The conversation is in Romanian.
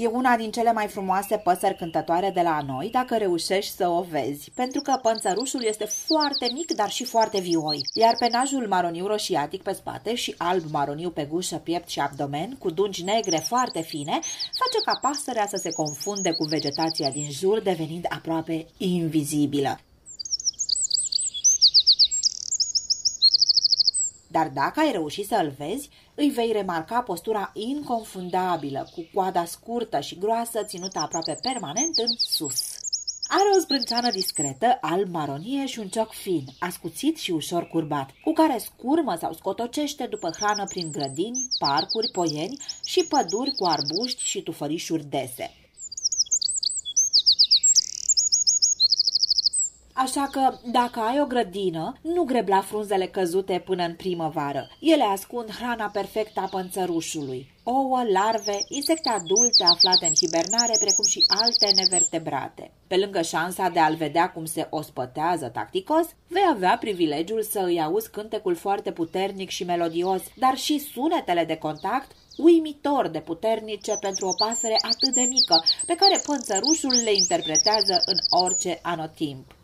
E una din cele mai frumoase păsări cântătoare de la noi, dacă reușești să o vezi, pentru că pânțărușul este foarte mic, dar și foarte vioi, iar penajul maroniu roșiatic pe spate și alb maroniu pe gușă, piept și abdomen, cu dungi negre foarte fine, face ca pasărea să se confunde cu vegetația din jur, devenind aproape invizibilă. Dar dacă ai reușit să îl vezi, îi vei remarca postura inconfundabilă, cu coada scurtă și groasă, ținută aproape permanent în sus. Are o sprânceană discretă, alb-maronie și un cioc fin, ascuțit și ușor curbat, cu care scurmă sau scotocește după hrană prin grădini, parcuri, poieni și păduri cu arbuști și tufărișuri dese. Așa că, dacă ai o grădină, nu grebla frunzele căzute până în primăvară. Ele ascund hrana perfectă a pânțărușului. Ouă, larve, insecte adulte aflate în hibernare, precum și alte nevertebrate. Pe lângă șansa de a-l vedea cum se ospătează tacticos, vei avea privilegiul să îi auzi cântecul foarte puternic și melodios, dar și sunetele de contact uimitor de puternice pentru o pasăre atât de mică, pe care pânțărușul le interpretează în orice anotimp.